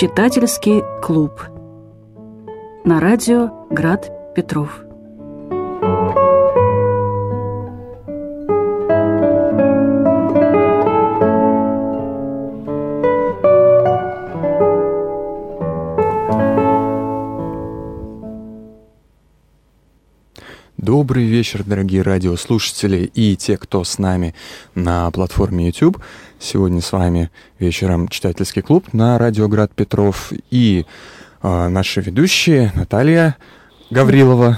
Читательский клуб. На радио Град Петров. Добрый вечер, дорогие радиослушатели и те, кто с нами на платформе YouTube. Сегодня с вами вечером читательский клуб на радио Град Петров и э, наши ведущие Наталья Гаврилова.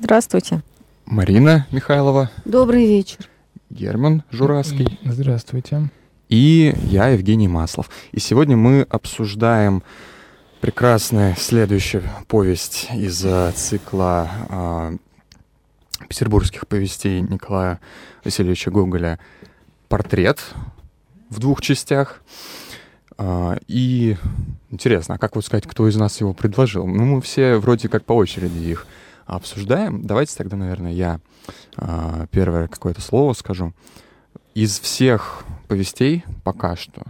Здравствуйте. Марина Михайлова. Добрый вечер. Герман Журавский. Здравствуйте. И я, Евгений Маслов. И сегодня мы обсуждаем прекрасная следующая повесть из э, цикла э, петербургских повестей Николая Васильевича Гоголя «Портрет» в двух частях. А, и интересно, а как вот сказать, кто из нас его предложил? Ну, мы все вроде как по очереди их обсуждаем. Давайте тогда, наверное, я а, первое какое-то слово скажу. Из всех повестей пока что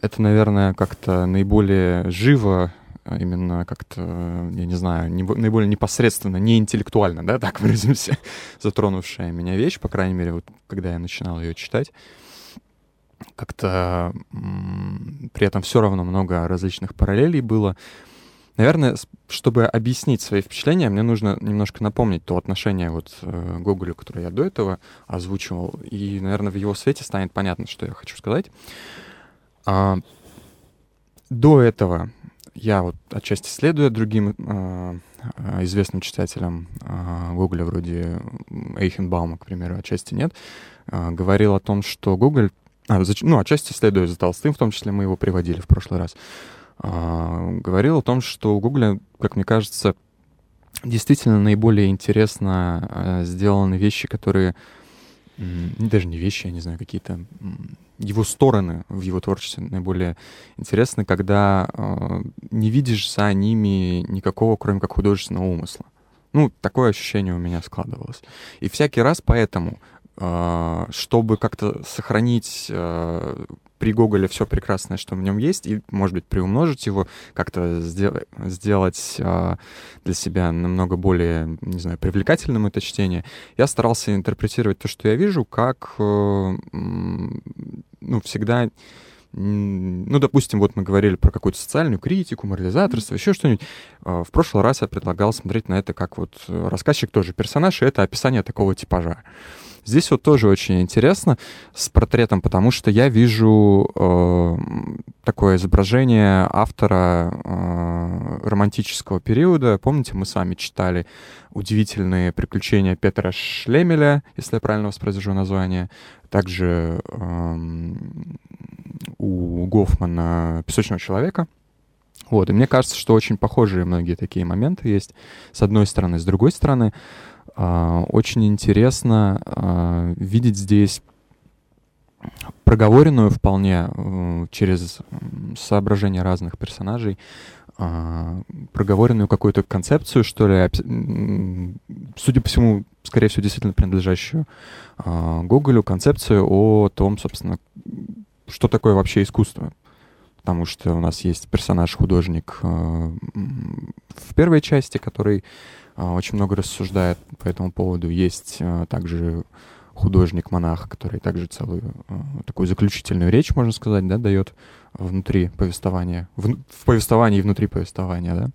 это, наверное, как-то наиболее живо а именно как-то, я не знаю, не, наиболее непосредственно, не интеллектуально, да, так выразимся, затронувшая меня вещь, по крайней мере, вот когда я начинал ее читать, как-то при этом все равно много различных параллелей было. Наверное, чтобы объяснить свои впечатления, мне нужно немножко напомнить то отношение вот э, Гоголю, которое я до этого озвучивал, и, наверное, в его свете станет понятно, что я хочу сказать. А, до этого я вот отчасти следуя другим э, известным читателям э, Гоголя, вроде Эйхенбаума, к примеру, отчасти нет, э, говорил о том, что Гоголь, а, ну, отчасти следуя за Толстым, в том числе мы его приводили в прошлый раз, э, говорил о том, что у Гоголя, как мне кажется, действительно наиболее интересно э, сделаны вещи, которые даже не вещи, я не знаю, какие-то его стороны в его творчестве наиболее интересны, когда э, не видишь за ними никакого, кроме как художественного умысла. Ну, такое ощущение у меня складывалось. И всякий раз поэтому, чтобы как-то сохранить э, при Гоголе все прекрасное, что в нем есть, и, может быть, приумножить его, как-то сделать, сделать э, для себя намного более, не знаю, привлекательным это чтение, я старался интерпретировать то, что я вижу, как, э, ну, всегда ну, допустим, вот мы говорили про какую-то социальную критику, морализаторство, еще что-нибудь. А, в прошлый раз я предлагал смотреть на это как вот рассказчик тоже персонаж, и это описание такого типажа. Здесь вот тоже очень интересно с портретом, потому что я вижу э, такое изображение автора э, романтического периода. Помните, мы с вами читали удивительные приключения Петра Шлемеля, если я правильно воспроизвожу название. Также э, у Гофмана «Песочного человека». Вот, и мне кажется, что очень похожие многие такие моменты есть, с одной стороны. С другой стороны, очень интересно а, видеть здесь проговоренную вполне э, через соображение разных персонажей, а, проговоренную какую-то концепцию, что ли, судя по всему, скорее всего, действительно принадлежащую Гоголю, концепцию о том, собственно, что такое вообще искусство. Потому что у нас есть персонаж-художник в первой части, который а, очень много рассуждает по этому поводу. Есть а, также художник-монах, который также целую а, такую заключительную речь, можно сказать, да, дает внутри повествования, в, в повествовании и внутри повествования, да.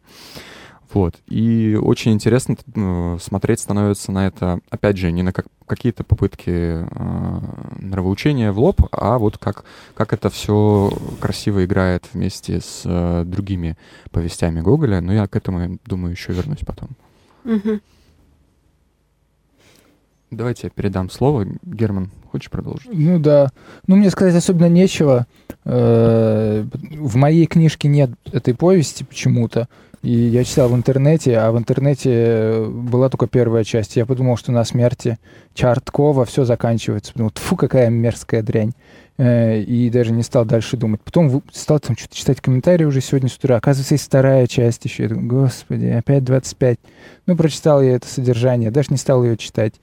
Вот. И очень интересно ну, смотреть становится на это, опять же, не на как, какие-то попытки э, нравоучения в лоб, а вот как, как это все красиво играет вместе с э, другими повестями Гоголя. Но я к этому, думаю, еще вернусь потом. Угу. Давайте я передам слово. Герман, хочешь продолжить? Ну да. Ну, мне сказать особенно нечего. Э, в моей книжке нет этой повести почему-то. И я читал в интернете, а в интернете была только первая часть. Я подумал, что на смерти Чарткова все заканчивается. Подумал, фу, какая мерзкая дрянь. Э, и даже не стал дальше думать. Потом стал там что-то читать комментарии уже сегодня с утра. Оказывается, есть вторая часть еще. Я думаю, господи, опять 25. Ну, прочитал я это содержание, даже не стал ее читать.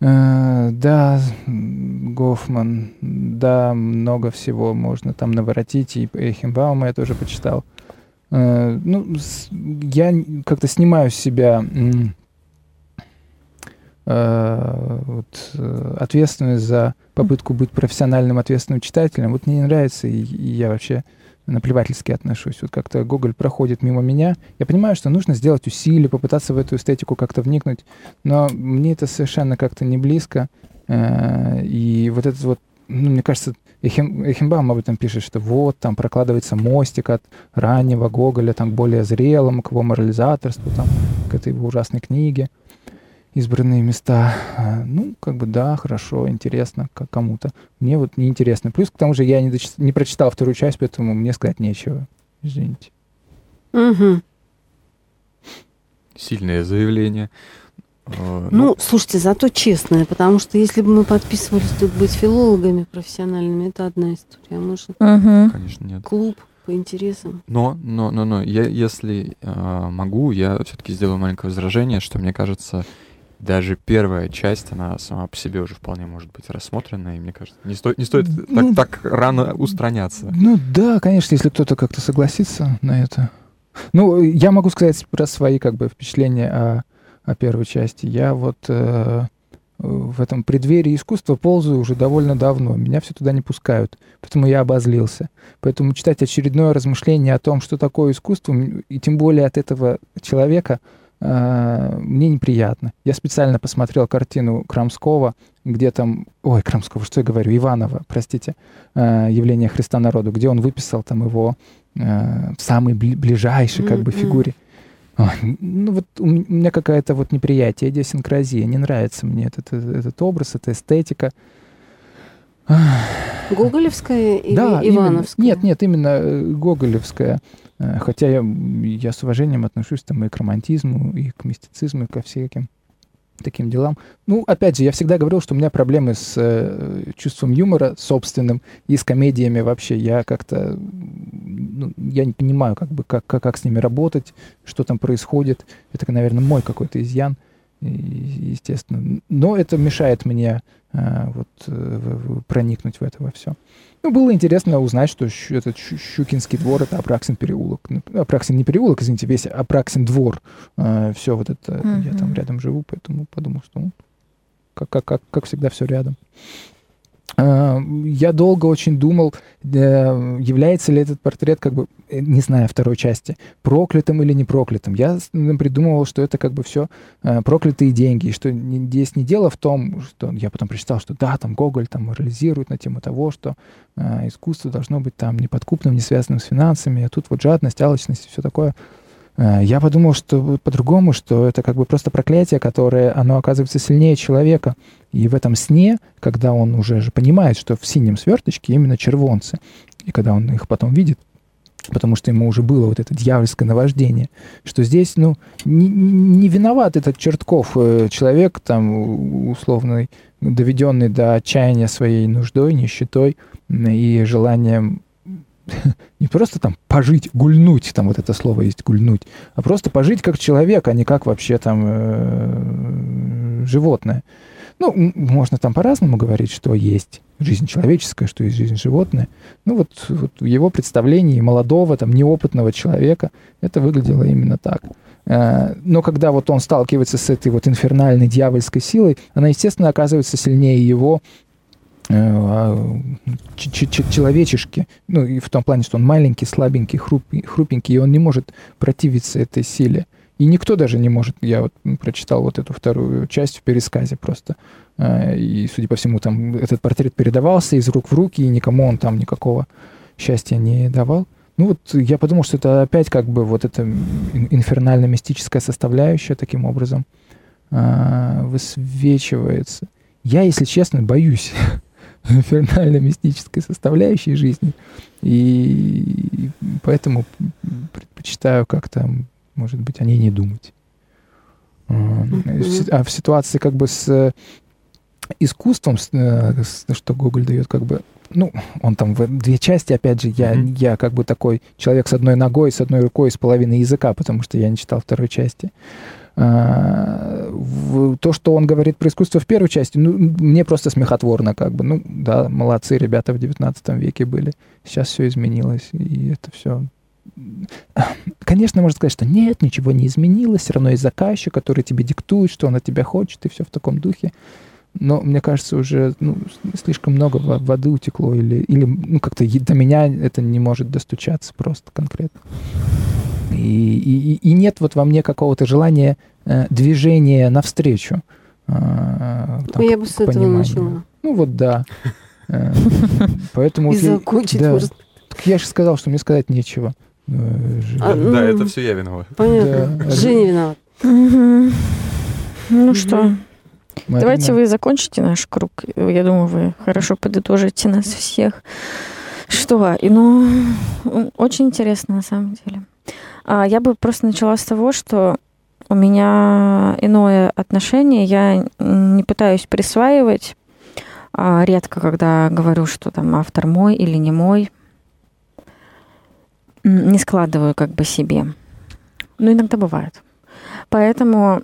Э, да, Гофман, да, много всего можно там наворотить, и Эхенбаума я тоже почитал. Э, ну, я как-то снимаю с себя э, вот, ответственность за попытку быть профессиональным ответственным читателем. Вот мне не нравится, и, и я вообще наплевательски отношусь. Вот как-то Гоголь проходит мимо меня. Я понимаю, что нужно сделать усилия, попытаться в эту эстетику как-то вникнуть, но мне это совершенно как-то не близко. Э, и вот этот вот, ну, мне кажется, Эхим, Эхимбаум об этом пишет, что вот там прокладывается мостик от раннего Гоголя там, более зрелому, к его морализаторству, там, к этой ужасной книге избранные места. А, ну, как бы да, хорошо, интересно как кому-то. Мне вот неинтересно. Плюс к тому же я не, дочит... не прочитал вторую часть, поэтому мне сказать нечего. Извините. Угу. Сильное заявление. А, ну, ну, слушайте, зато честное, потому что если бы мы подписывались тут быть филологами профессиональными, это одна история. Может, угу. конечно, нет. Клуб по интересам. Но, но, но, но, я, если э, могу, я все-таки сделаю маленькое возражение, что мне кажется, даже первая часть, она сама по себе уже вполне может быть рассмотрена, и мне кажется, не стоит, не стоит ну, так, так рано устраняться. Ну да, конечно, если кто-то как-то согласится на это. Ну, я могу сказать про свои как бы впечатления о, о первой части. Я вот э, в этом преддверии искусства ползаю уже довольно давно. Меня все туда не пускают, поэтому я обозлился. Поэтому читать очередное размышление о том, что такое искусство, и тем более от этого человека — мне неприятно. Я специально посмотрел картину Крамского, где там, ой, Крамского, что я говорю, Иванова, простите, э, «Явление Христа народу», где он выписал там его э, в самой ближайшей как бы фигуре. ну вот у меня какая-то вот неприятие, идиосинкразия, не нравится мне этот, этот образ, эта эстетика. Гоголевская или да, Ивановская? Именно, нет, нет, именно Гоголевская. Э, хотя я, я с уважением отношусь там, и к романтизму, и к мистицизму, и ко всяким таким делам. Ну, опять же, я всегда говорил, что у меня проблемы с э, чувством юмора собственным и с комедиями вообще. Я как-то, ну, я не понимаю, как бы, как, как, как с ними работать, что там происходит. Это, наверное, мой какой-то изъян, естественно. Но это мешает мне э, вот, э, проникнуть в это во все. Ну, было интересно узнать, что этот Щукинский двор — это Апраксин переулок. Ну, Апраксин не переулок, извините, весь Апраксин двор. А, все вот это, mm-hmm. я там рядом живу, поэтому подумал, что ну, как, как, как, как всегда все рядом. А, я долго очень думал, э, является ли этот портрет, как бы, э, не знаю, второй части, проклятым или не проклятым. Я придумывал, что это как бы все э, проклятые деньги, и что здесь не дело в том, что я потом прочитал, что да, там Гоголь там морализирует на тему того, что искусство должно быть там неподкупным, не связанным с финансами, а тут вот жадность, алчность и все такое. Э, я подумал, что по-другому, что это как бы просто проклятие, которое, оно оказывается сильнее человека. И в этом сне, когда он уже же понимает, что в синем сверточке именно червонцы, и когда он их потом видит, потому что ему уже было вот это дьявольское наваждение, что здесь, ну, не, не виноват этот Чертков, э, человек там условный, доведенный до отчаяния своей нуждой, нищетой и желанием не просто там пожить, гульнуть, там вот это слово есть гульнуть, а просто пожить как человек, а не как вообще там э, животное. Ну, можно там по-разному говорить, что есть жизнь человеческая, что есть жизнь животное. Ну, вот, вот в его представлении молодого, там, неопытного человека это выглядело именно так. Э, но когда вот он сталкивается с этой вот инфернальной дьявольской силой, она, естественно, оказывается сильнее его, человечешки, ну и в том плане, что он маленький, слабенький, хрупенький, и он не может противиться этой силе. И никто даже не может. Я вот прочитал вот эту вторую часть в пересказе просто. Э, и, судя по всему, там этот портрет передавался из рук в руки, и никому он там никакого счастья не давал. Ну вот я подумал, что это опять как бы вот эта инфернально-мистическая составляющая таким образом э, высвечивается. Я, если честно, боюсь инфернально-мистической составляющей жизни. И поэтому предпочитаю как-то, может быть, о ней не думать. А в ситуации как бы с искусством, э, что Гоголь дает как бы, ну, он там в две части, опять же, я, mm-hmm. я как бы такой человек с одной ногой, с одной рукой, с половиной языка, потому что я не читал второй части. А, то, что он говорит про искусство в первой части, ну, мне просто смехотворно, как бы. Ну, да, молодцы ребята в 19 веке были. Сейчас все изменилось, и это все Конечно, можно сказать, что нет, ничего не изменилось, все равно есть заказчик, который тебе диктует, что он от тебя хочет, и все в таком духе. Но мне кажется, уже ну, слишком много воды утекло, или, или ну, как-то до меня это не может достучаться просто конкретно. И, и, и нет вот во мне какого-то желания э, движения навстречу. Э, там, Я бы с этого пониманию. начала. Ну вот да. Э, поэтому... И закончить да. может. Так я же сказал, что мне сказать нечего. Э, а, ну, да, это все я виноват. Понятно. Да. Женя виноват. Ну что, Марина. давайте вы закончите наш круг. Я думаю, вы хорошо подытожите нас всех. Что? Ну, очень интересно на самом деле. А, я бы просто начала с того, что у меня иное отношение. Я не пытаюсь присваивать. А, редко, когда говорю, что там автор мой или не мой не складываю как бы себе. Но иногда бывает. Поэтому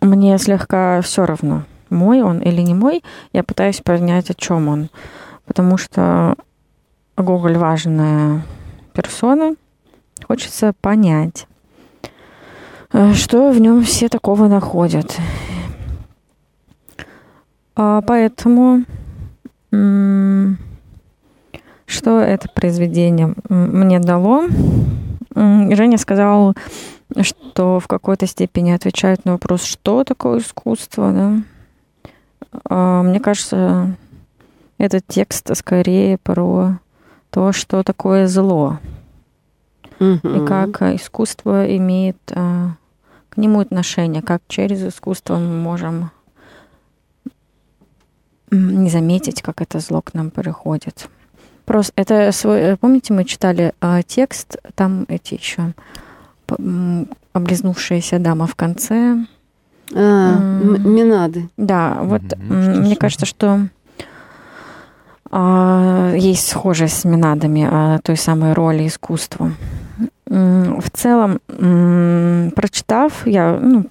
мне слегка все равно, мой он или не мой. Я пытаюсь понять, о чем он. Потому что Гоголь важная персона. Хочется понять, э, что в нем все такого находят. А поэтому что это произведение мне дало? Женя сказал, что в какой-то степени отвечает на вопрос, что такое искусство. Да? А, мне кажется, этот текст скорее про то, что такое зло. И как искусство имеет а, к нему отношение, как через искусство мы можем не заметить, как это зло к нам приходит. Просто это свой, э, помните, мы читали э, текст, там эти еще облизнувшаяся дама в конце. А, Минады. Да, вот mm-hmm. мне кажется, что а, есть схожесть с Минадами а, той самой роли искусства. В целом, прочитав, я ну,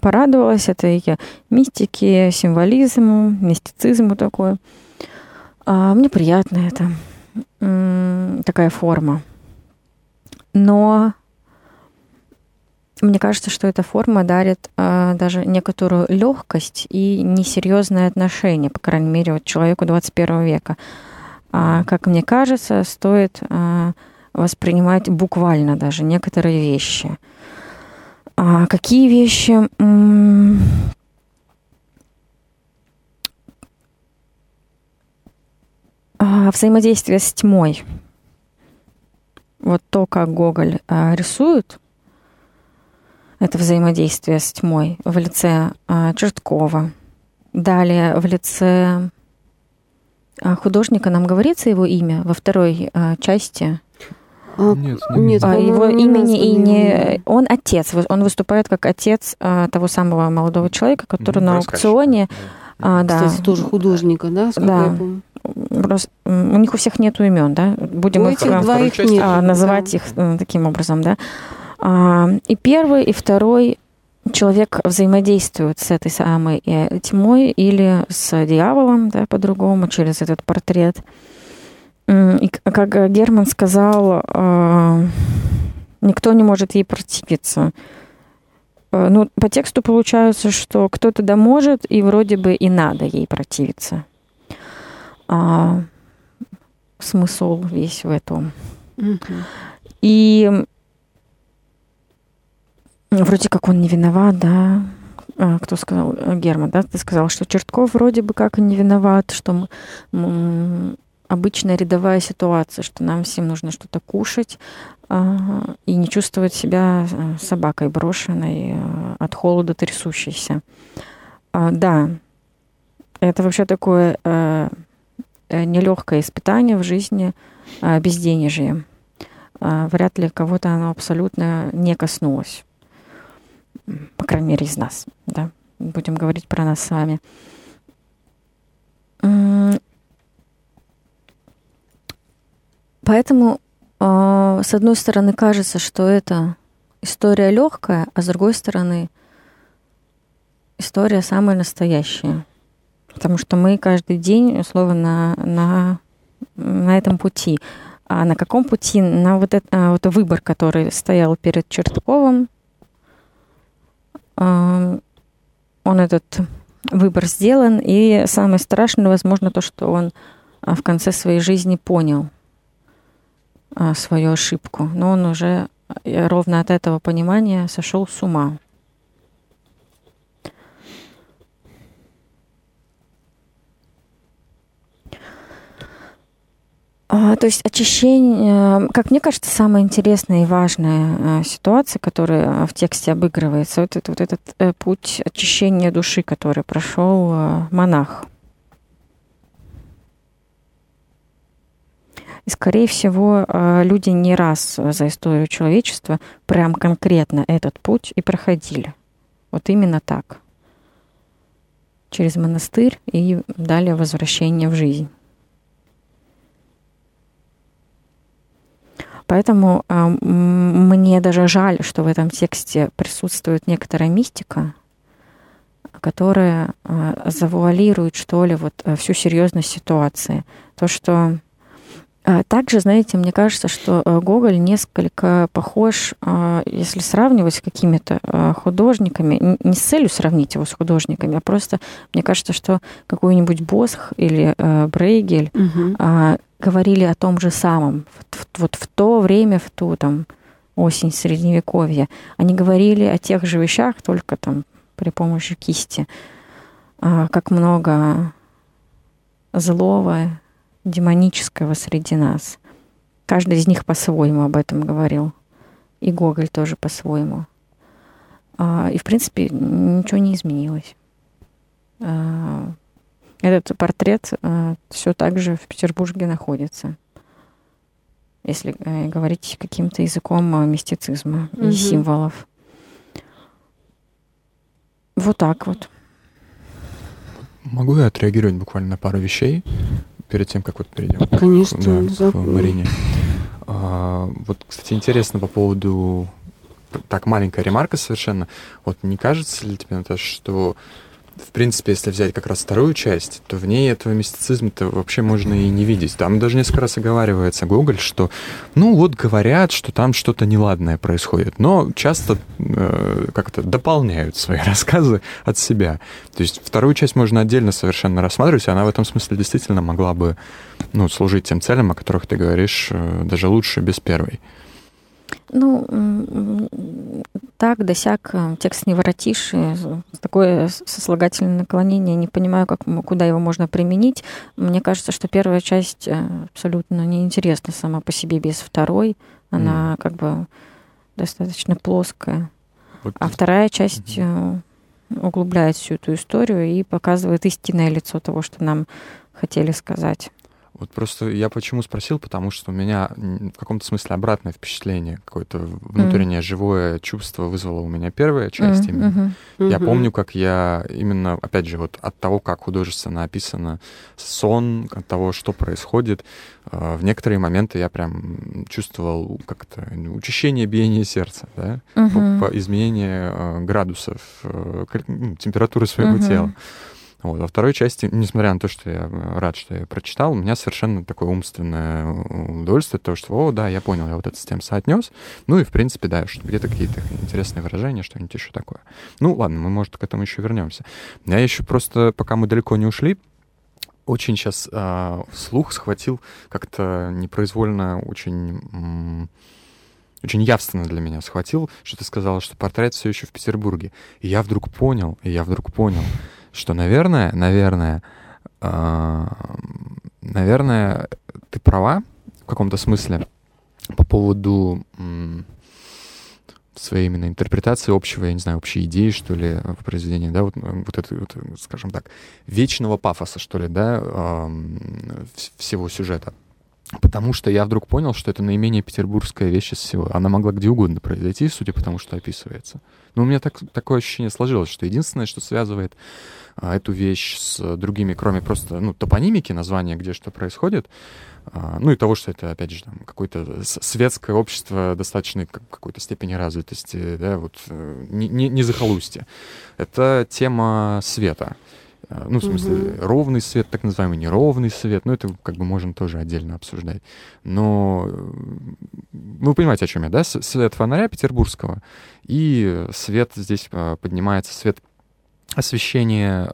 порадовалась этой мистике, символизму, мистицизму такой. А, мне приятно это такая форма. Но мне кажется, что эта форма дарит э, даже некоторую легкость и несерьезное отношение, по крайней мере, вот человеку 21 века. А, как мне кажется, стоит э, воспринимать буквально даже некоторые вещи. А какие вещи? А, взаимодействие с тьмой. Вот то, как Гоголь а, рисует, это взаимодействие с тьмой в лице а, Черткова. Далее в лице художника нам говорится его имя во второй части. Нет, нет, его имени и не он отец, он выступает как отец того самого молодого человека, который на аукционе, да. Кстати, тоже художника, да? Да у них у всех нет имен, да? Будем у их, этих двоих нет, а, называть да. их э, таким образом, да? А, и первый, и второй человек взаимодействует с этой самой э, тьмой или с дьяволом, да, по-другому, через этот портрет. И как Герман сказал, э, никто не может ей противиться. Ну, по тексту получается, что кто-то да может, и вроде бы и надо ей противиться а, смысл весь в этом. И вроде как он не виноват, да. А, кто сказал? Герман, да? Ты сказал, что Чертков вроде бы как не виноват, что обычная рядовая ситуация, что нам всем нужно что-то кушать а, и не чувствовать себя э, собакой брошенной, э, от холода трясущейся. А, да, это вообще такое э, Э, нелегкое испытание в жизни безденежье. Вряд ли кого-то оно абсолютно не коснулось. По крайней мере, из нас. Да? Будем говорить про нас с вами. Поэтому, а, с одной стороны, кажется, что это история легкая, а с другой стороны, история самая настоящая. Потому что мы каждый день, условно, на, на, на этом пути. А на каком пути? На вот, это, а, вот выбор, который стоял перед Чертковым. Он этот выбор сделан, и самое страшное, возможно, то, что он а, в конце своей жизни понял а, свою ошибку, но он уже э, ровно от этого понимания сошел с ума. А, то есть очищение, как мне кажется, самая интересная и важная а, ситуация, которая в тексте обыгрывается, вот, это, вот этот э, путь очищения души, который прошел а, монах. И, скорее всего, люди не раз за историю человечества прям конкретно этот путь и проходили. Вот именно так. Через монастырь и далее возвращение в жизнь. Поэтому э, мне даже жаль, что в этом тексте присутствует некоторая мистика, которая э, завуалирует, что ли, вот э, всю серьезность ситуации. То, что также, знаете, мне кажется, что э, Гоголь несколько похож, э, если сравнивать с какими-то художниками, не с целью сравнить его с художниками, а просто мне кажется, что какой-нибудь Босх или Брейгель угу говорили о том же самом. Вот, в то время, в ту там осень средневековья, они говорили о тех же вещах, только там при помощи кисти. А, как много злого, демонического среди нас. Каждый из них по-своему об этом говорил. И Гоголь тоже по-своему. А, и, в принципе, ничего не изменилось. А, этот портрет э, все так же в Петербурге находится, если э, говорить каким-то языком мистицизма угу. и символов. Вот так вот. Могу я отреагировать буквально на пару вещей перед тем, как вот перейдем Конечно, да, к Марине? А, вот, кстати, интересно по поводу так маленькая ремарка совершенно. Вот не кажется ли тебе, Наташа, что в принципе, если взять как раз вторую часть, то в ней этого мистицизма-то вообще можно и не видеть. Там даже несколько раз оговаривается Гоголь, что, ну вот говорят, что там что-то неладное происходит, но часто э, как-то дополняют свои рассказы от себя. То есть вторую часть можно отдельно совершенно рассматривать, и она в этом смысле действительно могла бы ну, служить тем целям, о которых ты говоришь, э, даже лучше без первой. Ну, так, да сяк, э, текст не воротишь. Такое сослагательное наклонение, не понимаю, как, куда его можно применить. Мне кажется, что первая часть э, абсолютно неинтересна сама по себе без второй. Она mm. как бы достаточно плоская. Вот. А вторая часть mm-hmm. углубляет всю эту историю и показывает истинное лицо того, что нам хотели сказать. Вот просто я почему спросил, потому что у меня в каком-то смысле обратное впечатление, какое-то внутреннее mm. живое чувство вызвала у меня первая часть mm. именно. Mm-hmm. Я помню, как я именно, опять же, вот от того, как художественно описано сон, от того, что происходит, э, в некоторые моменты я прям чувствовал как-то учащение биения сердца, да, mm-hmm. по, по изменение э, градусов, э, ну, температуры своего mm-hmm. тела. Вот. Во второй части, несмотря на то, что я э, рад, что я прочитал, у меня совершенно такое умственное удовольствие, то, что, о, да, я понял, я вот это с тем соотнес. Ну и, в принципе, да, что где-то какие-то интересные выражения, что-нибудь еще такое. Ну, ладно, мы, может, к этому еще вернемся. Я еще просто, пока мы далеко не ушли, очень сейчас э, слух схватил как-то непроизвольно очень очень явственно для меня схватил, что ты сказала, что портрет все еще в Петербурге. И я вдруг понял, и я вдруг понял, что, наверное, наверное, э, наверное, ты права в каком-то смысле по поводу своей именно интерпретации общего, я не знаю, общей идеи, что ли, в произведении, да, вот, вот это, вот, скажем так, вечного пафоса, что ли, да, э, всего сюжета. Потому что я вдруг понял, что это наименее петербургская вещь из всего. Она могла где угодно произойти, судя по тому, что описывается. Но у меня так, такое ощущение сложилось, что единственное, что связывает а, эту вещь с другими, кроме просто ну, топонимики, названия, где что происходит, а, ну и того, что это, опять же, какое-то светское общество достаточной какой-то степени развитости, да, вот э, не, не, не захолустье. Это тема света. А, ну, в смысле, угу. ровный свет, так называемый неровный свет. Ну, это как бы можем тоже отдельно обсуждать. Но э, вы понимаете, о чем я, да? Свет фонаря петербургского и свет здесь а, поднимается, свет освещение,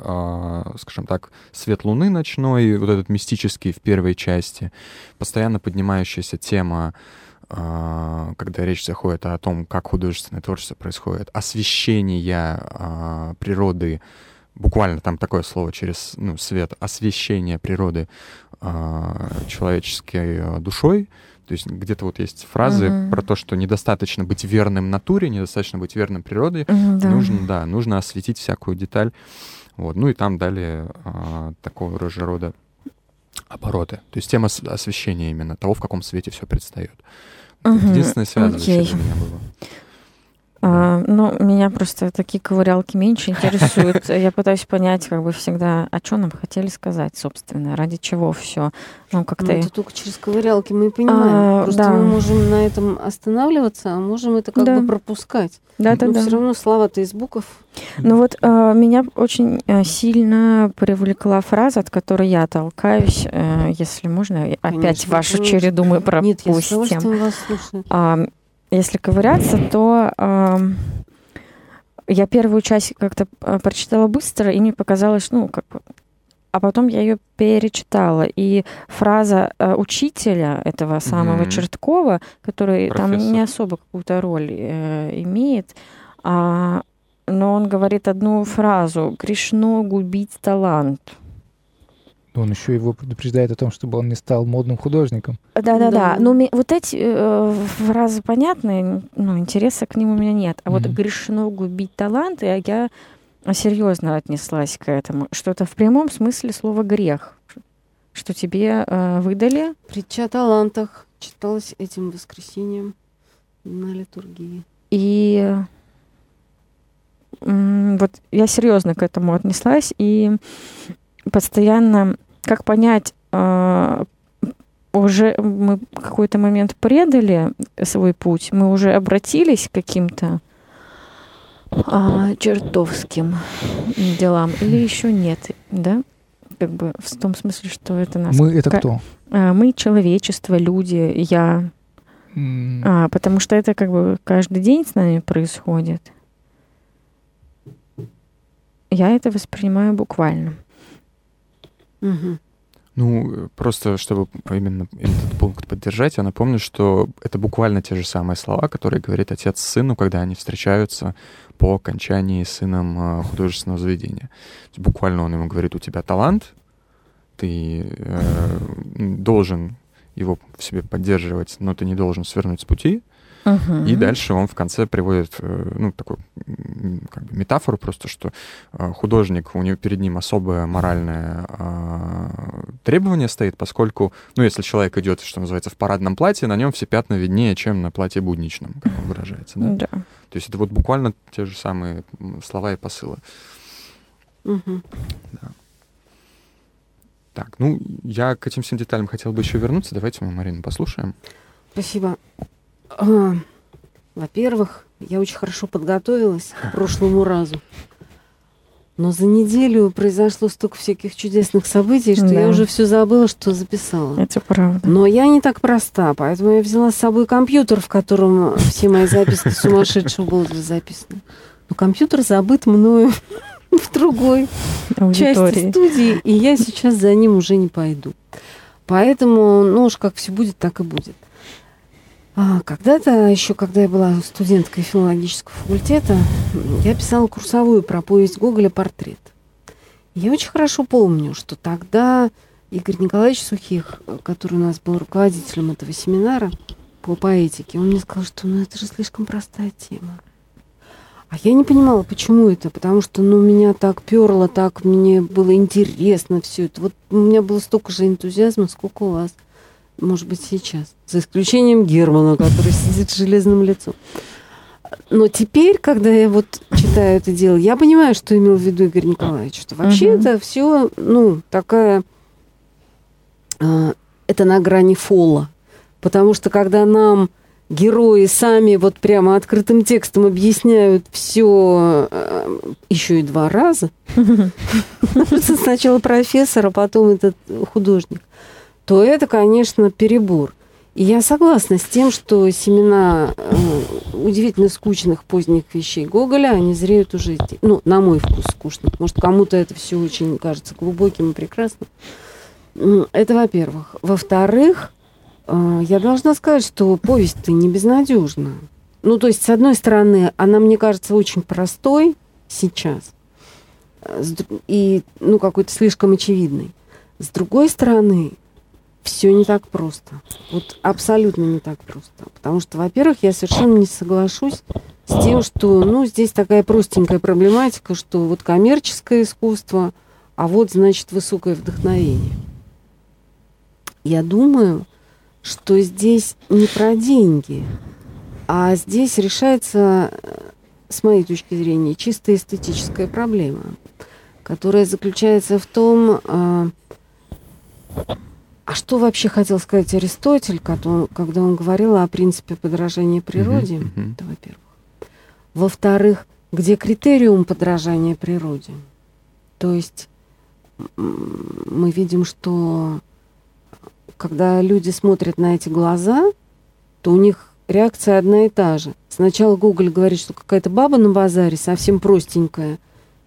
скажем так, свет луны ночной, вот этот мистический в первой части, постоянно поднимающаяся тема когда речь заходит о том, как художественное творчество происходит, освещение природы буквально там такое слово через ну, свет, освещение природы э, человеческой душой. То есть где-то вот есть фразы uh-huh. про то, что недостаточно быть верным натуре, недостаточно быть верным природе, uh-huh, нужно, да. нужно осветить всякую деталь. Вот. Ну и там далее э, такого же рода обороты. То есть тема освещения именно, того, в каком свете все предстает. Uh-huh. Единственное связывающее okay. для меня было. А, ну, меня просто такие ковырялки меньше интересуют. Я пытаюсь понять, как бы всегда, о чем нам хотели сказать, собственно, ради чего все. Ну, как-то... Ну, это только через ковырялки мы понимаем. А, просто да. мы можем на этом останавливаться, а можем это как да. бы пропускать. Да, да, Но да. все равно слова-то из букв. Ну вот э, меня очень э, сильно привлекла фраза, от которой я толкаюсь, э, если можно, конечно, опять вашу конечно. череду мы пропустим. Нет, я с вас слушаю. Если ковыряться, то э, я первую часть как-то а, прочитала быстро, и мне показалось, ну, как бы... А потом я ее перечитала, и фраза э, учителя этого самого mm-hmm. Черткова, который Профессор. там не особо какую-то роль э, имеет, а, но он говорит одну фразу «грешно губить талант». Он еще его предупреждает о том, чтобы он не стал модным художником. Да-да-да. Да. Но ну, вот эти э, фразы понятные, ну, интереса к ним у меня нет. А mm-hmm. вот грешно губить таланты, а я серьезно отнеслась к этому. Что это в прямом смысле слова грех. Что тебе э, выдали? Притча о талантах читалась этим воскресеньем на литургии. И вот я серьезно к этому отнеслась и постоянно, как понять, э, уже мы какой-то момент предали свой путь, мы уже обратились к каким-то а, чертовским делам или еще нет, да? Как бы в том смысле, что это нас... Мы это кто? А, мы человечество, люди, я. Mm. А, потому что это как бы каждый день с нами происходит. Я это воспринимаю буквально. Угу. Ну, просто чтобы именно этот пункт поддержать, я напомню, что это буквально те же самые слова, которые говорит отец сыну, когда они встречаются по окончании сыном а, художественного заведения. Буквально он ему говорит, у тебя талант, ты э, должен его в себе поддерживать, но ты не должен свернуть с пути, Uh-huh. И дальше он в конце приводит, э, ну, такую как бы метафору просто, что э, художник, у него перед ним особое моральное а, требование стоит, поскольку, ну, если человек идет, что называется, в парадном платье, на нем все пятна виднее, чем на платье будничном, как он выражается, да? Да. То есть это вот буквально те же самые слова и посылы. Угу. Да. Так, ну, я к этим всем деталям хотел бы еще вернуться. Давайте мы Марину послушаем. Спасибо. А, во-первых, я очень хорошо подготовилась к прошлому разу. Но за неделю произошло столько всяких чудесных событий, что да. я уже все забыла, что записала. Это правда. Но я не так проста, поэтому я взяла с собой компьютер, в котором все мои записки сумасшедшего будут записаны. Но компьютер забыт мною в другой части студии, и я сейчас за ним уже не пойду. Поэтому, ну уж как все будет, так и будет. А, когда-то, еще когда я была студенткой филологического факультета, я писала курсовую про повесть Гоголя «Портрет». Я очень хорошо помню, что тогда Игорь Николаевич Сухих, который у нас был руководителем этого семинара по поэтике, он мне сказал, что ну это же слишком простая тема. А я не понимала, почему это, потому что ну, меня так перло, так мне было интересно все это. Вот у меня было столько же энтузиазма, сколько у вас – может быть, сейчас. За исключением Германа, который сидит с железным лицом. Но теперь, когда я вот читаю это дело, я понимаю, что имел в виду Игорь Николаевич. Что вообще uh-huh. это все, ну, такая... Э, это на грани фола. Потому что когда нам герои сами вот прямо открытым текстом объясняют все э, еще и два раза, сначала профессор, а потом этот художник, то это, конечно, перебор. И я согласна с тем, что семена э, удивительно скучных поздних вещей Гоголя, они зреют уже, ну, на мой вкус, скучных. Может, кому-то это все очень кажется глубоким и прекрасным. Это во-первых. Во-вторых, э, я должна сказать, что повесть-то не безнадежна. Ну, то есть, с одной стороны, она, мне кажется, очень простой сейчас. Э, и, ну, какой-то слишком очевидный. С другой стороны, все не так просто. Вот абсолютно не так просто. Потому что, во-первых, я совершенно не соглашусь с тем, что, ну, здесь такая простенькая проблематика, что вот коммерческое искусство, а вот, значит, высокое вдохновение. Я думаю, что здесь не про деньги, а здесь решается, с моей точки зрения, чисто эстетическая проблема, которая заключается в том, а, что вообще хотел сказать Аристотель, когда он говорил о принципе подражания природе? Uh-huh, uh-huh. Это во-первых. Во-вторых, где критериум подражания природе? То есть мы видим, что когда люди смотрят на эти глаза, то у них реакция одна и та же. Сначала Гоголь говорит, что какая-то баба на базаре, совсем простенькая,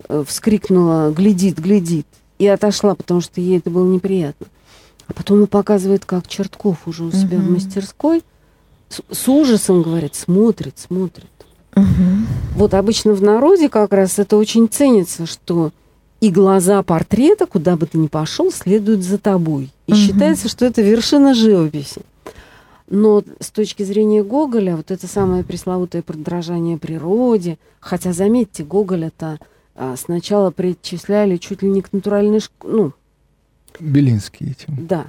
э, вскрикнула «глядит, глядит», и отошла, потому что ей это было неприятно. А потом он показывает, как Чертков уже у себя угу. в мастерской с, с ужасом говорит, смотрит, смотрит. Угу. Вот обычно в народе как раз это очень ценится, что и глаза портрета, куда бы ты ни пошел, следуют за тобой. И угу. считается, что это вершина живописи. Но с точки зрения Гоголя, вот это самое пресловутое подражание природе, хотя, заметьте, Гоголя-то а, сначала причисляли чуть ли не к натуральной ну, Белинский этим. Да.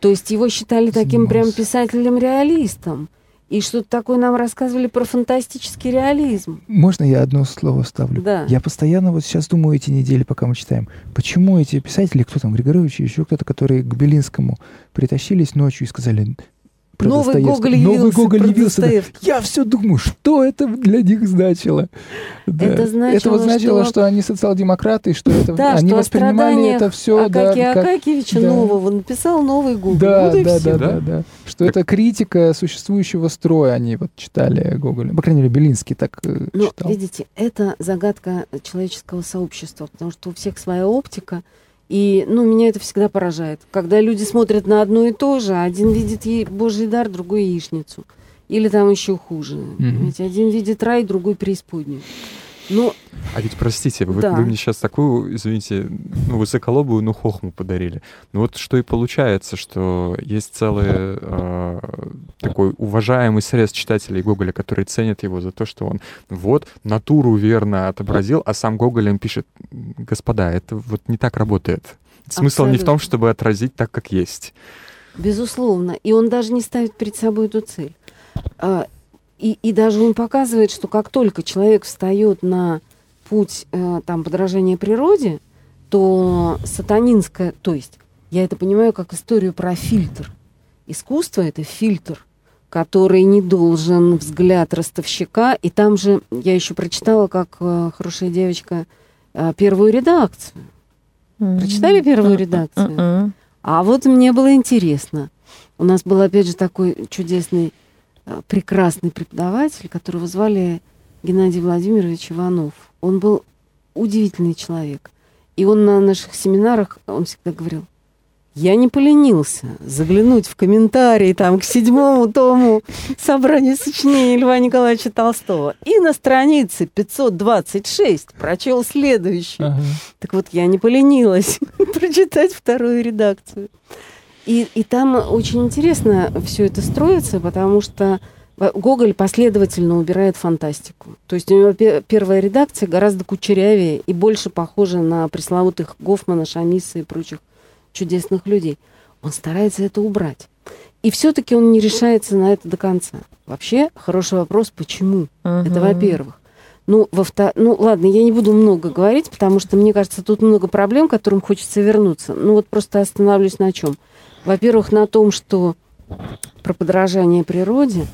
То есть его считали таким прям писателем-реалистом. И что-то такое нам рассказывали про фантастический реализм. Можно я одно слово вставлю? Да. Я постоянно вот сейчас думаю эти недели, пока мы читаем, почему эти писатели, кто там, Григорович, еще кто-то, которые к Белинскому притащились ночью и сказали, про Новый Гоголь явился. Новый Гоголь явился. Да. Я все думаю, что это для них значило. Да. Это значило, это вот значило что... что они социал-демократы, что это да, они что воспринимали это все. Акаки да, как... Акакевича да. нового написал новый Гоголь. Да, вот да, да, да, да. Что это критика существующего строя, они вот читали Гоголя. По крайней мере, Белинский так э, Но, читал. видите, это загадка человеческого сообщества, потому что у всех своя оптика. И, ну, меня это всегда поражает. Когда люди смотрят на одно и то же, один видит ей Божий дар, другой яичницу. Или там еще хуже. Mm-hmm. Ведь один видит рай, другой преисподнюю. Но... А ведь, простите, вы, да. вы мне сейчас такую, извините, ну, высоколобую, ну, хохму подарили. Ну вот что и получается, что есть целый э, такой уважаемый срез читателей Гоголя, которые ценят его за то, что он вот натуру верно отобразил, а сам Гоголь им пишет, господа, это вот не так работает. Смысл Абсолютно. не в том, чтобы отразить так, как есть. Безусловно. И он даже не ставит перед собой эту цель. И, и даже он показывает, что как только человек встает на путь э, там, подражания природе, то сатанинское, то есть я это понимаю как историю про фильтр. Искусство — это фильтр, который не должен взгляд ростовщика. И там же я еще прочитала, как э, хорошая девочка, э, первую редакцию. Mm-hmm. Прочитали первую редакцию? Mm-hmm. А вот мне было интересно. У нас был, опять же, такой чудесный прекрасный преподаватель, которого звали Геннадий Владимирович Иванов. Он был удивительный человек. И он на наших семинарах, он всегда говорил, я не поленился заглянуть в комментарии там к седьмому тому собрания сочинений Льва Николаевича Толстого. И на странице 526 прочел следующее. Ага. Так вот, я не поленилась прочитать вторую редакцию. И, и там очень интересно все это строится, потому что Гоголь последовательно убирает фантастику. То есть у него первая редакция гораздо кучерявее и больше похожа на пресловутых Гофмана, Шамиса и прочих чудесных людей. Он старается это убрать. И все-таки он не решается на это до конца. Вообще, хороший вопрос, почему? Uh-huh. Это во-первых. Ну, во втор... ну, ладно, я не буду много говорить, потому что, мне кажется, тут много проблем, к которым хочется вернуться. Ну, вот просто остановлюсь на чем. Во-первых, на том, что про подражание природе.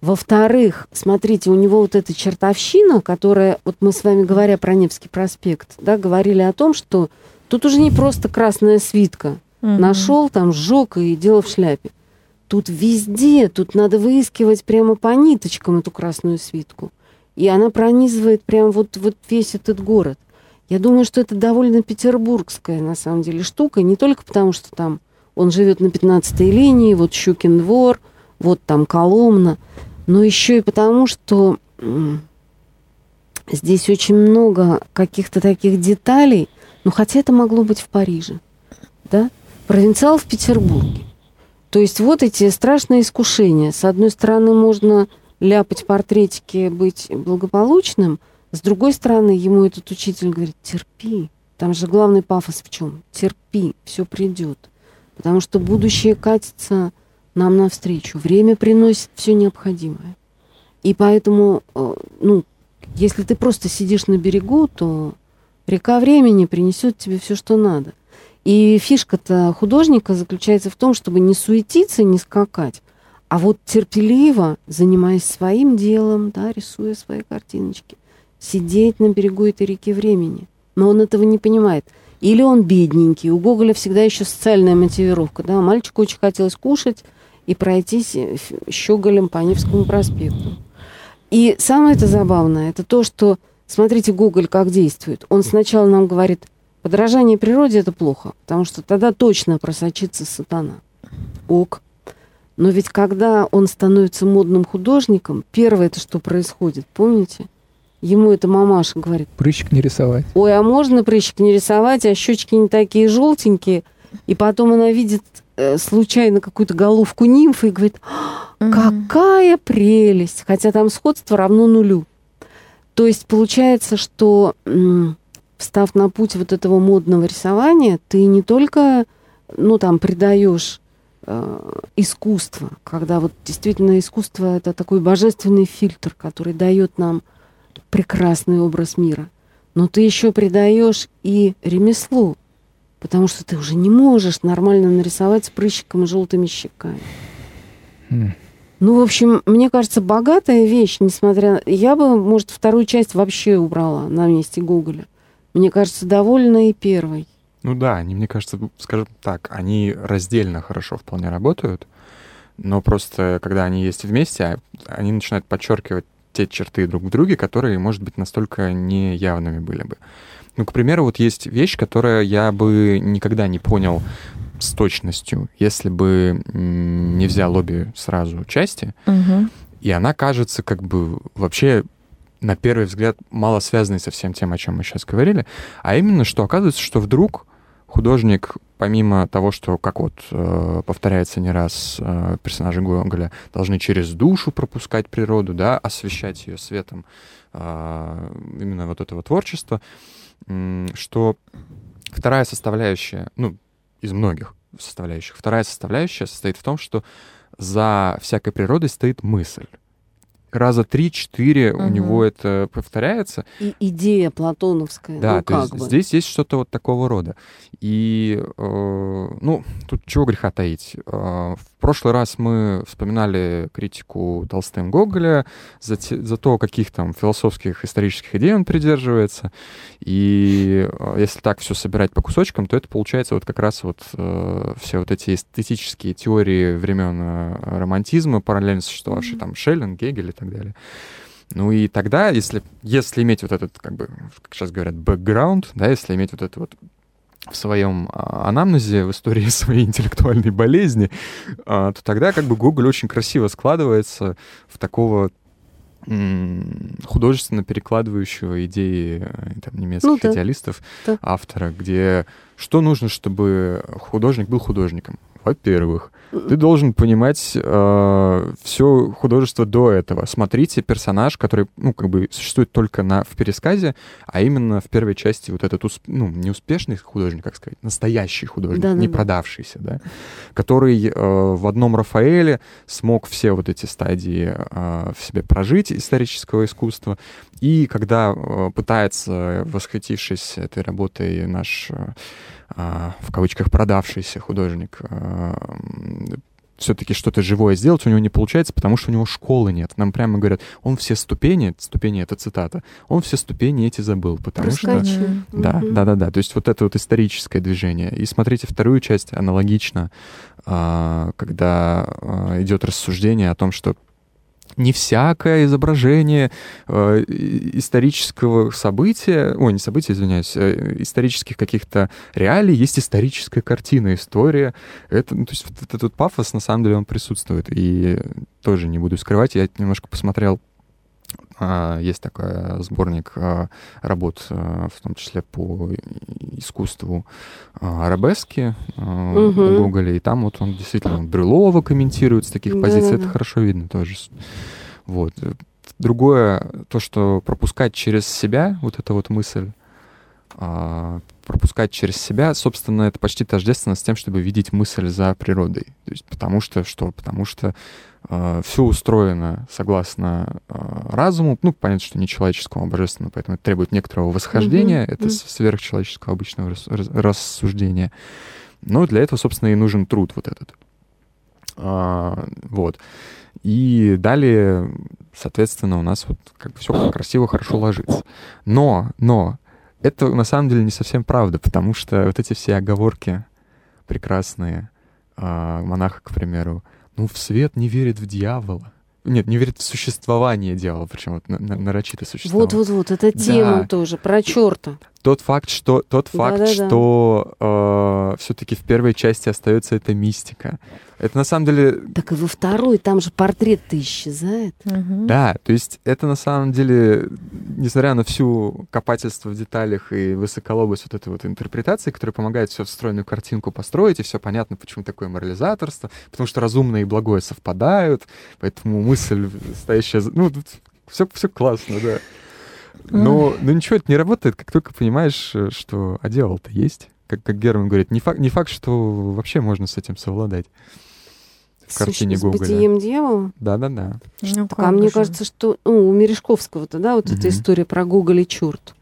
Во-вторых, смотрите, у него вот эта чертовщина, которая, вот мы с вами, говоря про Невский проспект, да, говорили о том, что тут уже не просто красная свитка. Угу. Нашел там, сжег и дело в шляпе. Тут везде, тут надо выискивать прямо по ниточкам эту красную свитку. И она пронизывает прям вот, вот весь этот город. Я думаю, что это довольно петербургская, на самом деле, штука. Не только потому, что там он живет на 15-й линии, вот Щукин двор, вот там Коломна, но еще и потому, что здесь очень много каких-то таких деталей, ну хотя это могло быть в Париже, да? Провинциал в Петербурге. То есть вот эти страшные искушения. С одной стороны, можно ляпать портретики, быть благополучным, с другой стороны, ему этот учитель говорит, терпи. Там же главный пафос в чем? Терпи, все придет потому что будущее катится нам навстречу. Время приносит все необходимое. И поэтому, э, ну, если ты просто сидишь на берегу, то река времени принесет тебе все, что надо. И фишка-то художника заключается в том, чтобы не суетиться, не скакать, а вот терпеливо, занимаясь своим делом, да, рисуя свои картиночки, сидеть на берегу этой реки времени. Но он этого не понимает. Или он бедненький. У Гоголя всегда еще социальная мотивировка. Да? Мальчику очень хотелось кушать и пройтись щеголем по Невскому проспекту. И самое это забавное, это то, что, смотрите, Гоголь как действует. Он сначала нам говорит, подражание природе – это плохо, потому что тогда точно просочится сатана. Ок. Но ведь когда он становится модным художником, первое это что происходит, помните? Ему эта мамаша говорит. Прыщик не рисовать. Ой, а можно прыщик не рисовать, а щечки не такие желтенькие. И потом она видит э, случайно какую-то головку нимфы и говорит, какая прелесть! Хотя там сходство равно нулю. То есть получается, что встав на путь вот этого модного рисования, ты не только, ну, там, придаешь э, искусство, когда вот действительно искусство это такой божественный фильтр, который дает нам прекрасный образ мира, но ты еще придаешь и ремеслу, потому что ты уже не можешь нормально нарисовать с прыщиком и желтыми щеками. Mm. Ну, в общем, мне кажется, богатая вещь, несмотря... Я бы, может, вторую часть вообще убрала на месте Гоголя. Мне кажется, довольна и первой. Ну да, они, мне кажется, скажем так, они раздельно хорошо вполне работают, но просто когда они есть вместе, а они начинают подчеркивать те черты друг в друге, которые, может быть, настолько неявными были бы. Ну, к примеру, вот есть вещь, которая я бы никогда не понял с точностью, если бы не взял обе сразу части, угу. и она кажется как бы вообще на первый взгляд мало связанной со всем тем, о чем мы сейчас говорили, а именно, что оказывается, что вдруг художник помимо того, что, как вот э, повторяется не раз, э, персонажи Гоголя должны через душу пропускать природу, да, освещать ее светом э, именно вот этого творчества, э, что вторая составляющая, ну, из многих составляющих, вторая составляющая состоит в том, что за всякой природой стоит мысль раза три-четыре угу. у него это повторяется. И идея платоновская. Да, ну, то есть бы. здесь есть что-то вот такого рода. И, э, ну, тут чего греха таить. Э, в прошлый раз мы вспоминали критику Толстым Гоголя за, те, за то, каких там философских, исторических идей он придерживается. И э, если так все собирать по кусочкам, то это получается вот как раз вот э, все вот эти эстетические теории времен э, романтизма, параллельно существовавшие mm-hmm. там Шеллинг, Гегель и так далее. Ну и тогда, если, если иметь вот этот, как бы, как сейчас говорят, бэкграунд, да, если иметь вот это вот в своем а, анамнезе, в истории своей интеллектуальной болезни, а, то тогда как бы Гоголь очень красиво складывается в такого художественно перекладывающего идеи э, там, немецких ну, да. идеалистов да. автора, где что нужно, чтобы художник был художником. Во-первых, ты должен понимать э, все художество до этого. Смотрите персонаж, который, ну, как бы существует только на, в пересказе, а именно в первой части вот этот, усп, ну, не успешный художник, как сказать, настоящий художник, да, не да, продавшийся, да, который э, в одном Рафаэле смог все вот эти стадии э, в себе прожить исторического искусства. И когда э, пытается, восхитившись этой работой, наш... Э, в кавычках продавшийся художник а, все-таки что-то живое сделать у него не получается, потому что у него школы нет. Нам прямо говорят, он все ступени, ступени это цитата, он все ступени эти забыл, потому Проскочил. что... Да, да, да, да. То есть вот это вот историческое движение. И смотрите вторую часть аналогично, а, когда идет рассуждение о том, что не всякое изображение э, исторического события, ой, не события, извиняюсь, э, исторических каких-то реалий, есть историческая картина, история. Это, ну, то есть вот этот пафос, на самом деле, он присутствует. И тоже не буду скрывать, я немножко посмотрел есть такой сборник а, работ, а, в том числе по искусству арабески угу. в Гоголе, и там вот он действительно Брюлова комментирует с таких позиций, это хорошо видно тоже. Вот. Другое, то, что пропускать через себя, вот эта вот мысль, пропускать через себя, собственно, это почти тождественно с тем, чтобы видеть мысль за природой. То есть потому что что? Потому что э, все устроено согласно э, разуму, ну, понятно, что не человеческому, а божественному, поэтому это требует некоторого восхождения, mm-hmm. это mm-hmm. сверхчеловеческого обычного рас, рас, рассуждения. Но для этого, собственно, и нужен труд вот этот. А, вот. И далее, соответственно, у нас вот как бы все красиво, хорошо ложится. Но, но, это на самом деле не совсем правда, потому что вот эти все оговорки прекрасные, э, монаха, к примеру, ну, в свет не верит в дьявола. Нет, не верит в существование дьявола, причем вот нарочито существование. Вот-вот-вот, это тема да. тоже, про черта тот факт, что тот факт, Да-да-да. что э, все-таки в первой части остается эта мистика. Это на самом деле. Так и во второй там же портрет-то исчезает. Угу. Да, то есть это на самом деле, несмотря на всю копательство в деталях и высоколобость вот этой вот интерпретации, которая помогает все встроенную картинку построить, и все понятно, почему такое морализаторство, потому что разумное и благое совпадают, поэтому мысль стоящая, ну все все классно, да. Но, но ничего, это не работает, как только понимаешь, э, что а дело-то есть. Как, как Герман говорит, не факт, не факт, что вообще можно с этим совладать. В картине Гоголя. С бытием дьявола? Да-да-да. Ну, а мне же. кажется, что ну, у Мережковского-то, да, вот угу. эта история про Гоголя черт.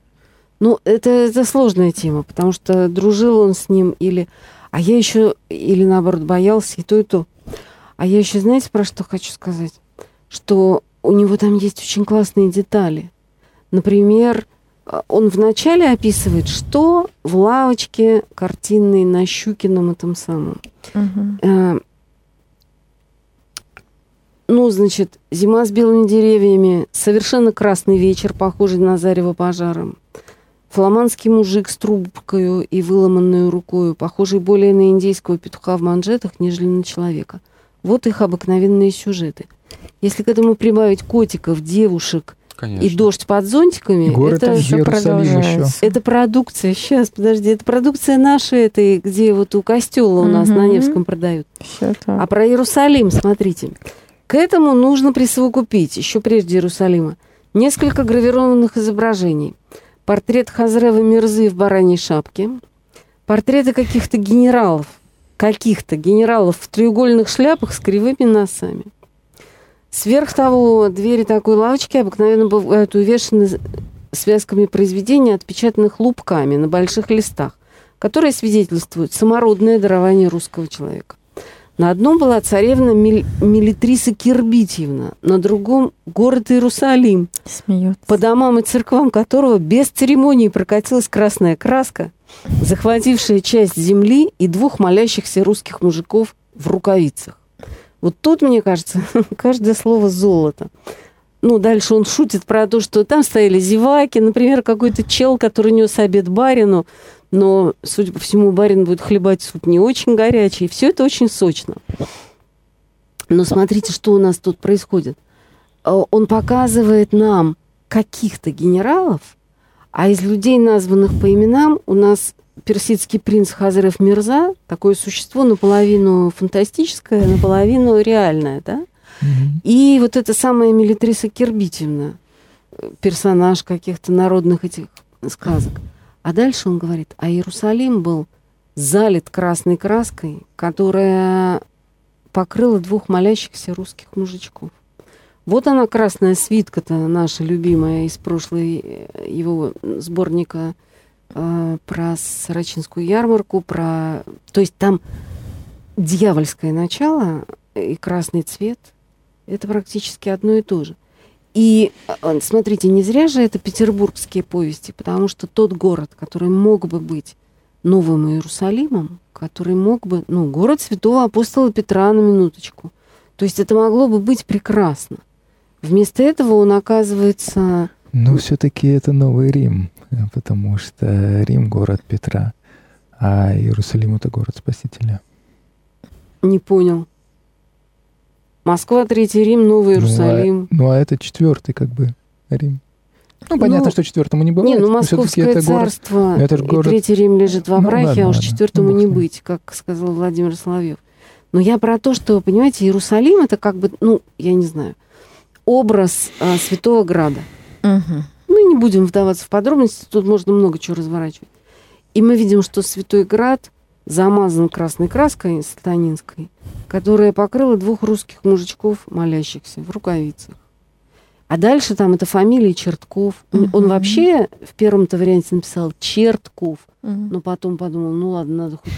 Ну, это, это сложная тема, потому что дружил он с ним или... А я еще, или наоборот, боялся, и то, и то. А я еще, знаете, про что хочу сказать? Что у него там есть очень классные детали. Например, э, он вначале описывает, что в лавочке картинной на Щукином этом самом. Угу. ну, значит, зима с белыми деревьями, совершенно красный вечер, похожий на зарево пожаром. Фламандский мужик с трубкой и выломанной рукой, похожий более на индейского петуха в манжетах, нежели на человека. Вот их обыкновенные сюжеты. Если к этому прибавить котиков, девушек, Конечно. И дождь под зонтиками. Город это все продолжается. Это продукция. Сейчас, подожди, это продукция наша, это где вот у костела у нас угу. на Невском продают. А про Иерусалим, смотрите. К этому нужно присовокупить, еще прежде Иерусалима, несколько гравированных изображений. Портрет Хазрева Мирзы в бараньей шапке, портреты каких-то генералов, каких-то генералов в треугольных шляпах с кривыми носами. Сверх того, двери такой лавочки обыкновенно бывают увешаны связками произведений, отпечатанных лупками на больших листах, которые свидетельствуют самородное дарование русского человека. На одном была царевна Милитриса Кирбитьевна, на другом – город Иерусалим, Смеется. по домам и церквам которого без церемонии прокатилась красная краска, захватившая часть земли и двух молящихся русских мужиков в рукавицах. Вот тут, мне кажется, каждое слово золото. Ну, дальше он шутит про то, что там стояли зеваки, например, какой-то чел, который нес обед барину, но, судя по всему, барин будет хлебать суп не очень горячий. Все это очень сочно. Но смотрите, что у нас тут происходит. А, он показывает нам каких-то генералов, а из людей, названных по именам, у нас персидский принц Хазрев Мирза, такое существо наполовину фантастическое, наполовину реальное, да? И вот эта самая Милитриса Кирбитевна, персонаж каких-то народных этих сказок. А дальше он говорит, а Иерусалим был залит красной краской, которая покрыла двух молящихся русских мужичков. Вот она, красная свитка-то наша любимая из прошлой э, его сборника э, про Сарачинскую ярмарку, про... То есть там дьявольское начало и красный цвет — это практически одно и то же. И э, смотрите, не зря же это петербургские повести, потому что тот город, который мог бы быть Новым Иерусалимом, который мог бы, ну, город святого апостола Петра на минуточку. То есть это могло бы быть прекрасно. Вместо этого он оказывается... Ну, все-таки это Новый Рим, потому что Рим — город Петра, а Иерусалим — это город Спасителя. Не понял. Москва, Третий Рим, Новый Иерусалим. Ну, а, ну, а это четвертый как бы Рим. Ну, понятно, ну, что четвертому не бывает. Не, ну, Московское это царство город, это город... Третий Рим лежит во ну, а уж четвертому ну, не быть, как сказал Владимир Соловьев. Но я про то, что, понимаете, Иерусалим это как бы, ну, я не знаю, образ а, Святого Града. Угу. Ну, не будем вдаваться в подробности, тут можно много чего разворачивать. И мы видим, что Святой Град замазан красной краской сатанинской, которая покрыла двух русских мужичков, молящихся в рукавицах. А дальше там это фамилия Чертков. Угу. Он вообще в первом-то варианте написал Чертков, угу. но потом подумал, ну ладно, надо хоть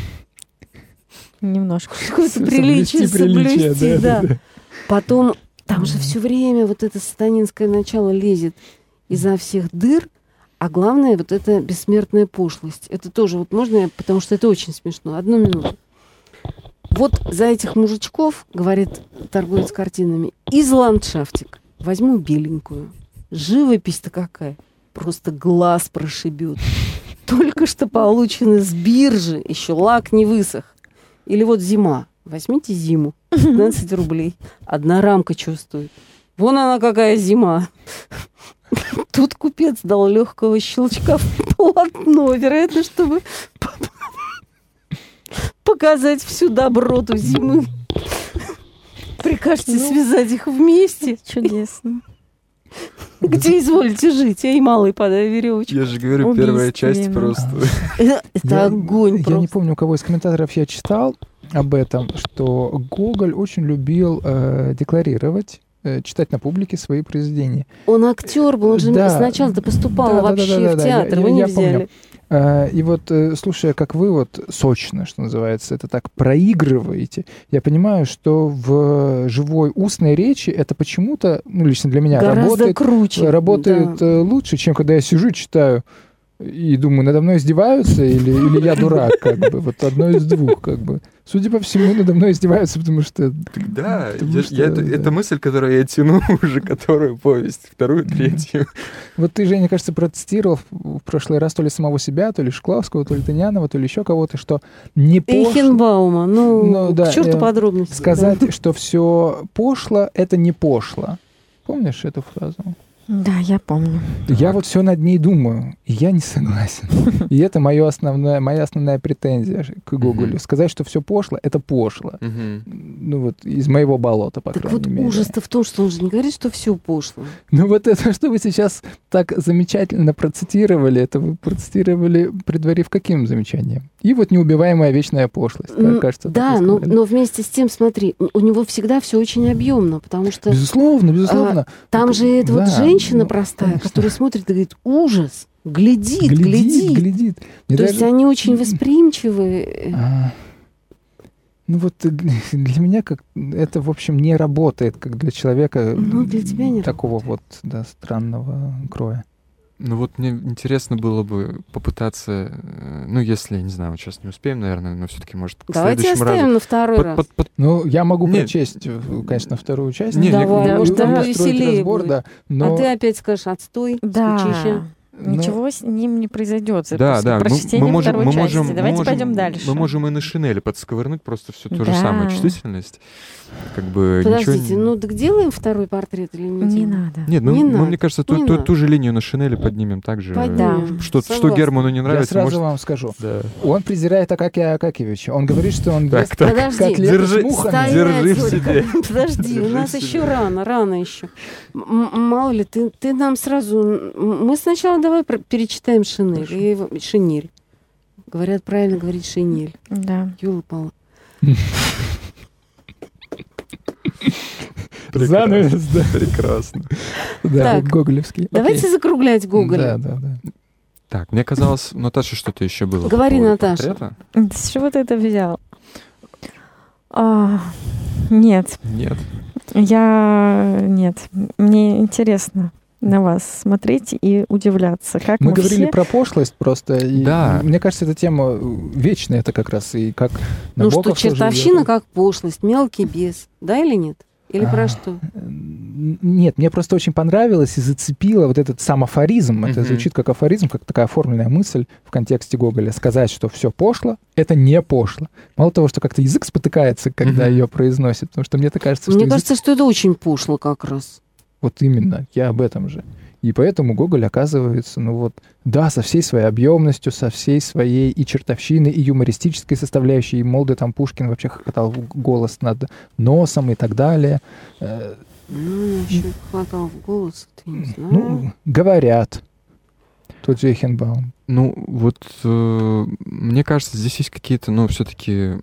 немножко какое-то приличие соблюсти, да. да. Потом там же все время вот это сатанинское начало лезет изо всех дыр, а главное вот это бессмертная пошлость. Это тоже вот можно, потому что это очень смешно. Одну минуту. Вот за этих мужичков, говорит торговец картинами, из ландшафтик возьму беленькую. Живопись-то какая. Просто глаз прошибет. Только что получены с биржи, еще лак не высох. Или вот зима. Возьмите зиму. 15 рублей. Одна рамка чувствует. Вон она какая зима. Тут купец дал легкого щелчка в полотно, вероятно, чтобы показать всю доброту зимы. Прикажете ну, связать их вместе. Чудесно. Где изволите жить? Я и малый подай веревочку. Я же говорю, первая часть просто. Это огонь Я не помню, у кого из комментаторов я читал об этом, что Гоголь очень любил э, декларировать читать на публике свои произведения. Он актер был, он же да. сначала-то поступал да, вообще да, да, да, в театр, я, вы я, не я взяли. Помню. Э, и вот, э, слушая, как вы вот сочно, что называется, это так проигрываете, я понимаю, что в живой устной речи это почему-то, ну, лично для меня, Гораздо работает, круче, работает да. Э, лучше, чем когда я сижу, читаю и думаю, надо мной издеваются или, или я дурак, как бы. Вот одно из двух, как бы. Судя по всему, надо мной издеваются, потому что... Да, потому я, что, я, это, да. это мысль, которую я тяну уже, которую повесть, вторую, третью. Вот ты, Женя, кажется, процитировал в прошлый раз то ли самого себя, то ли Шклавского, то ли Тынянова, то ли еще кого-то, что не пошло... Эйхенбаума, ну, ну да, к черту э, подробности. Сказать, да. что все пошло, это не пошло. Помнишь эту фразу? Да, я помню. Я вот все над ней думаю, и я не согласен. И это моя основная, моя основная претензия к Гоголю. Сказать, что все пошло, это пошло. Ну вот из моего болота, по крайней мере. вот ужас-то в том, что он же не говорит, что все пошло. Ну вот это, что вы сейчас так замечательно процитировали, это вы процитировали, предварив каким замечанием? И вот неубиваемая вечная пошлость, ну, кажется. Да, но, но вместе с тем, смотри, у него всегда все очень объемно, потому что... Безусловно, безусловно. А, там же это да. вот женщина, женщина ну, простая, конечно. которая смотрит и говорит, ужас, глядит, глядит. глядит. глядит. То даже... есть они очень восприимчивы. А, ну вот для меня как это, в общем, не работает, как для человека ну, для тебя не такого работает. вот да, странного кроя. Ну вот мне интересно было бы попытаться, э, ну если, не знаю, вот сейчас не успеем, наверное, но все-таки может к Давайте следующему оставим разу... на второй под, раз. Под, под... Ну я могу Нет. прочесть, э, конечно, вторую часть. Не, Давай, может, там веселее разбор, будет. Да, но... А ты опять скажешь отстой, да. скучище. Ничего Но... с ним не произойдет. Да, да. Мы, мы можем, мы можем, Давайте можем, пойдем дальше. Мы можем и на шинели подсковырнуть просто все то да. же самое чувствительность. Как бы Подождите, ничего... ну так делаем второй портрет или не Не надо. Нет, мы, не мы надо. мне кажется, ту, ту, ту же линию на шинели поднимем также. Поднимем. Что, что Герману не нравится, Я сразу может... вам скажу. Да. Он презирает Акакия Акакевича. Он говорит, что он так, ест так. Подожди. Держи, с мухами. Стоять, держи в себе. Подожди, Держи у нас еще рано, рано еще. Мало ли, ты, ты нам сразу... Мы сначала давай про- перечитаем шинель. И шинель. Говорят, правильно говорить шинель. Да. Юла Павловна. Занавес, да. Прекрасно. Да, Так. гоголевский. Давайте закруглять Гоголя. Да, да, да. Так, мне казалось, у Наташи что-то еще было. Говори, Наташа. портрета. С чего ты это взял? А, нет, Нет. я... Нет. Мне интересно на вас смотреть и удивляться. Как мы, Мы говорили все... про пошлость просто. И Да. Мне кажется, эта тема вечная это как раз. И как Ну что, чертовщина как пошлость, мелкий бес. Да или нет? Или про А, что? Н- Нет, мне просто очень понравилось и зацепило вот этот сам афоризм. Это Мгм. звучит как афоризм, как такая оформленная мысль в контексте Гоголя. Сказать, что все пошло, это не пошло. Мало того, что как-то язык спотыкается, когда Мгм. ее произносит, потому что мне так кажется, что Мне язык- кажется, что это очень пошло как раз. Вот именно, я об этом же. И поэтому Гоголь оказывается, ну вот, да, со всей своей объемностью, со всей своей и чертовщиной, и юмористической составляющей, и молодой там Пушкин вообще хохотал в голос над носом и так далее. Э, Ну, еще хватал в голос, ты не знаю. Ну, говорят. Тот же Эхенбаум. Ну, вот э, мне кажется, здесь есть какие-то, ну, все-таки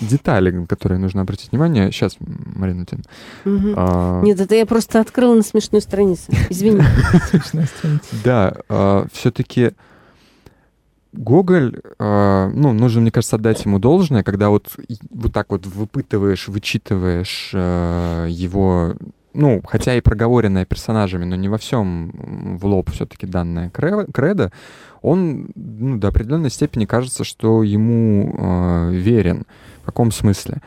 детали, на которые нужно обратить внимание. Сейчас, Марина Тин. Мгм. а, Нет, это я просто открыла на смешной странице. Извини. Смешная страница. Да, все-таки Гоголь, э, ну, нужно, мне кажется, отдать ему должное, когда вот, вот так вот выпытываешь, вычитываешь э, его, ну, хотя и проговоренное персонажами, но не во всем в лоб все-таки кре- кредо, он ну, до определенной степени кажется, что ему э, верен. В каком смысле?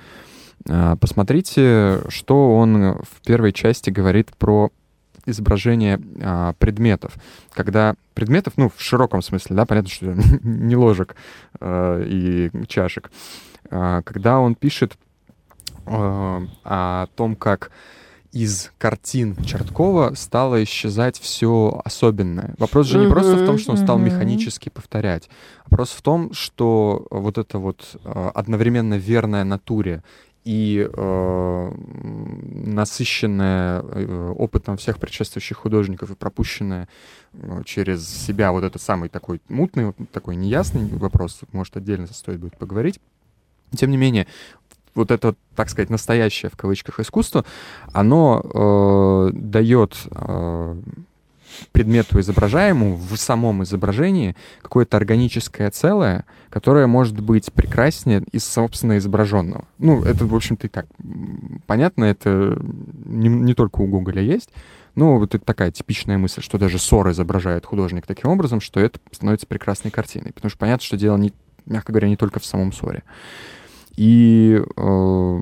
Э, посмотрите, что он в первой части говорит про изображение а, предметов. Когда предметов, ну, в широком смысле, да, понятно, что не ложек а, и чашек. А, когда он пишет а, о том, как из картин Черткова стало исчезать все особенное. Вопрос же не просто в том, что он стал Мгм. механически повторять. Вопрос в том, что вот это вот а, одновременно верная натуре и э, насыщенная э, опытом всех предшествующих художников и пропущенная э, через себя вот этот самый такой мутный, такой неясный вопрос, может, отдельно стоит будет поговорить. Тем не менее, вот это, так сказать, настоящее в кавычках искусство, оно э, дает э, предмету изображаемому в самом изображении какое-то органическое целое, которое может быть прекраснее из собственно изображенного. Ну, это, в общем-то, и так понятно, это не, не только у Гоголя есть, но вот это такая типичная мысль, что даже ссор изображает художник таким образом, что это становится прекрасной картиной. Потому что понятно, что дело, не, мягко говоря, не только в самом ссоре. И э,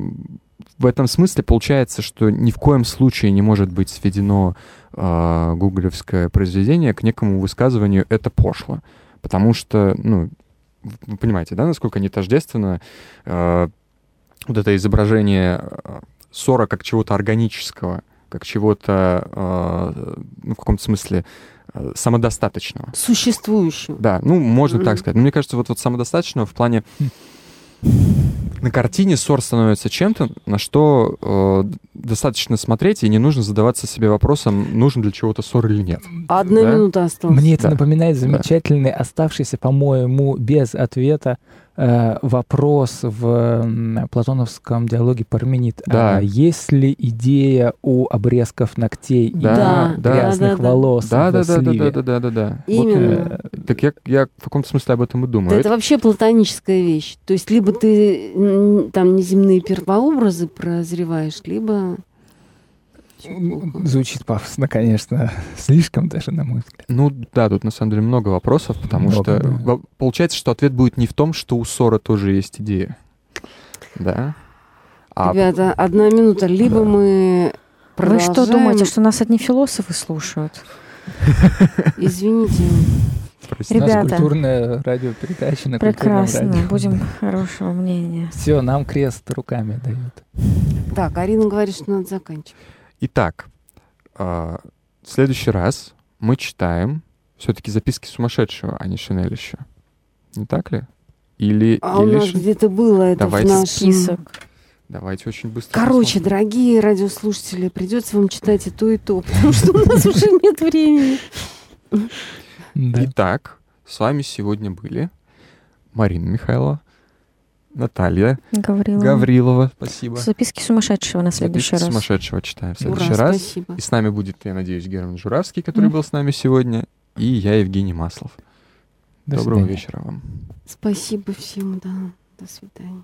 в этом смысле получается, что ни в коем случае не может быть сведено э, гуглевское произведение к некому высказыванию «это пошло». Потому что, ну, вы понимаете, да, насколько не тождественно э, вот это изображение э, ссора как чего-то органического, как чего-то, э, ну, в каком-то смысле, э, самодостаточного. Существующего. Да, ну, можно так сказать. Но мне кажется, вот, вот самодостаточного в плане... На картине ссор становится чем-то, на что э, достаточно смотреть, и не нужно задаваться себе вопросом, нужен для чего-то ссор или нет. Одна Да? минута осталась. Мне это Да. напоминает Да. замечательный, оставшийся, по-моему, без ответа вопрос в платоновском диалоге Парменид. Да. А есть ли идея у обрезков ногтей и Да, да, грязных да, да. волос Да, да, да, да, да, да, да, да, да. Именно. Э, Так я, я в каком-то смысле об этом и думаю. Да это вообще платоническая вещь. То есть либо ты там неземные первообразы прозреваешь, либо... Звучит пафосно, конечно. Слишком даже, на мой взгляд. Ну да, тут на самом деле много вопросов, потому Много, что да. получается, что ответ будет не в том, что у ссора тоже есть идея. Да? А Ребята, одна минута. Либо Да. мы Вы что думаете, что нас одни философы слушают? Извините. Ребята, У нас культурная радиопередача на прекрасно, радио. будем хорошего мнения. Все, нам крест руками дают. Так, Арина говорит, что надо заканчивать. Итак, э, в следующий раз мы читаем все-таки записки сумасшедшего, а не Шинелища. Не так ли? Или, А или у нас где-то было это Давайте в нашем... Список. Давайте очень быстро. Короче, посмотрим. дорогие радиослушатели, придется вам читать и то, и то, потому что у нас уже нет времени. Итак, с вами сегодня были Марина Михайлова, Наталья Гаврилова. Гаврилова, спасибо. Записки сумасшедшего на следующий Записки раз. сумасшедшего читаем в Ура, следующий раз. спасибо. И с нами будет, я надеюсь, Герман Журавский, который Мгм. был с нами сегодня, и я, Евгений Маслов. До Доброго свидания. вечера вам. Спасибо всем, да. До свидания.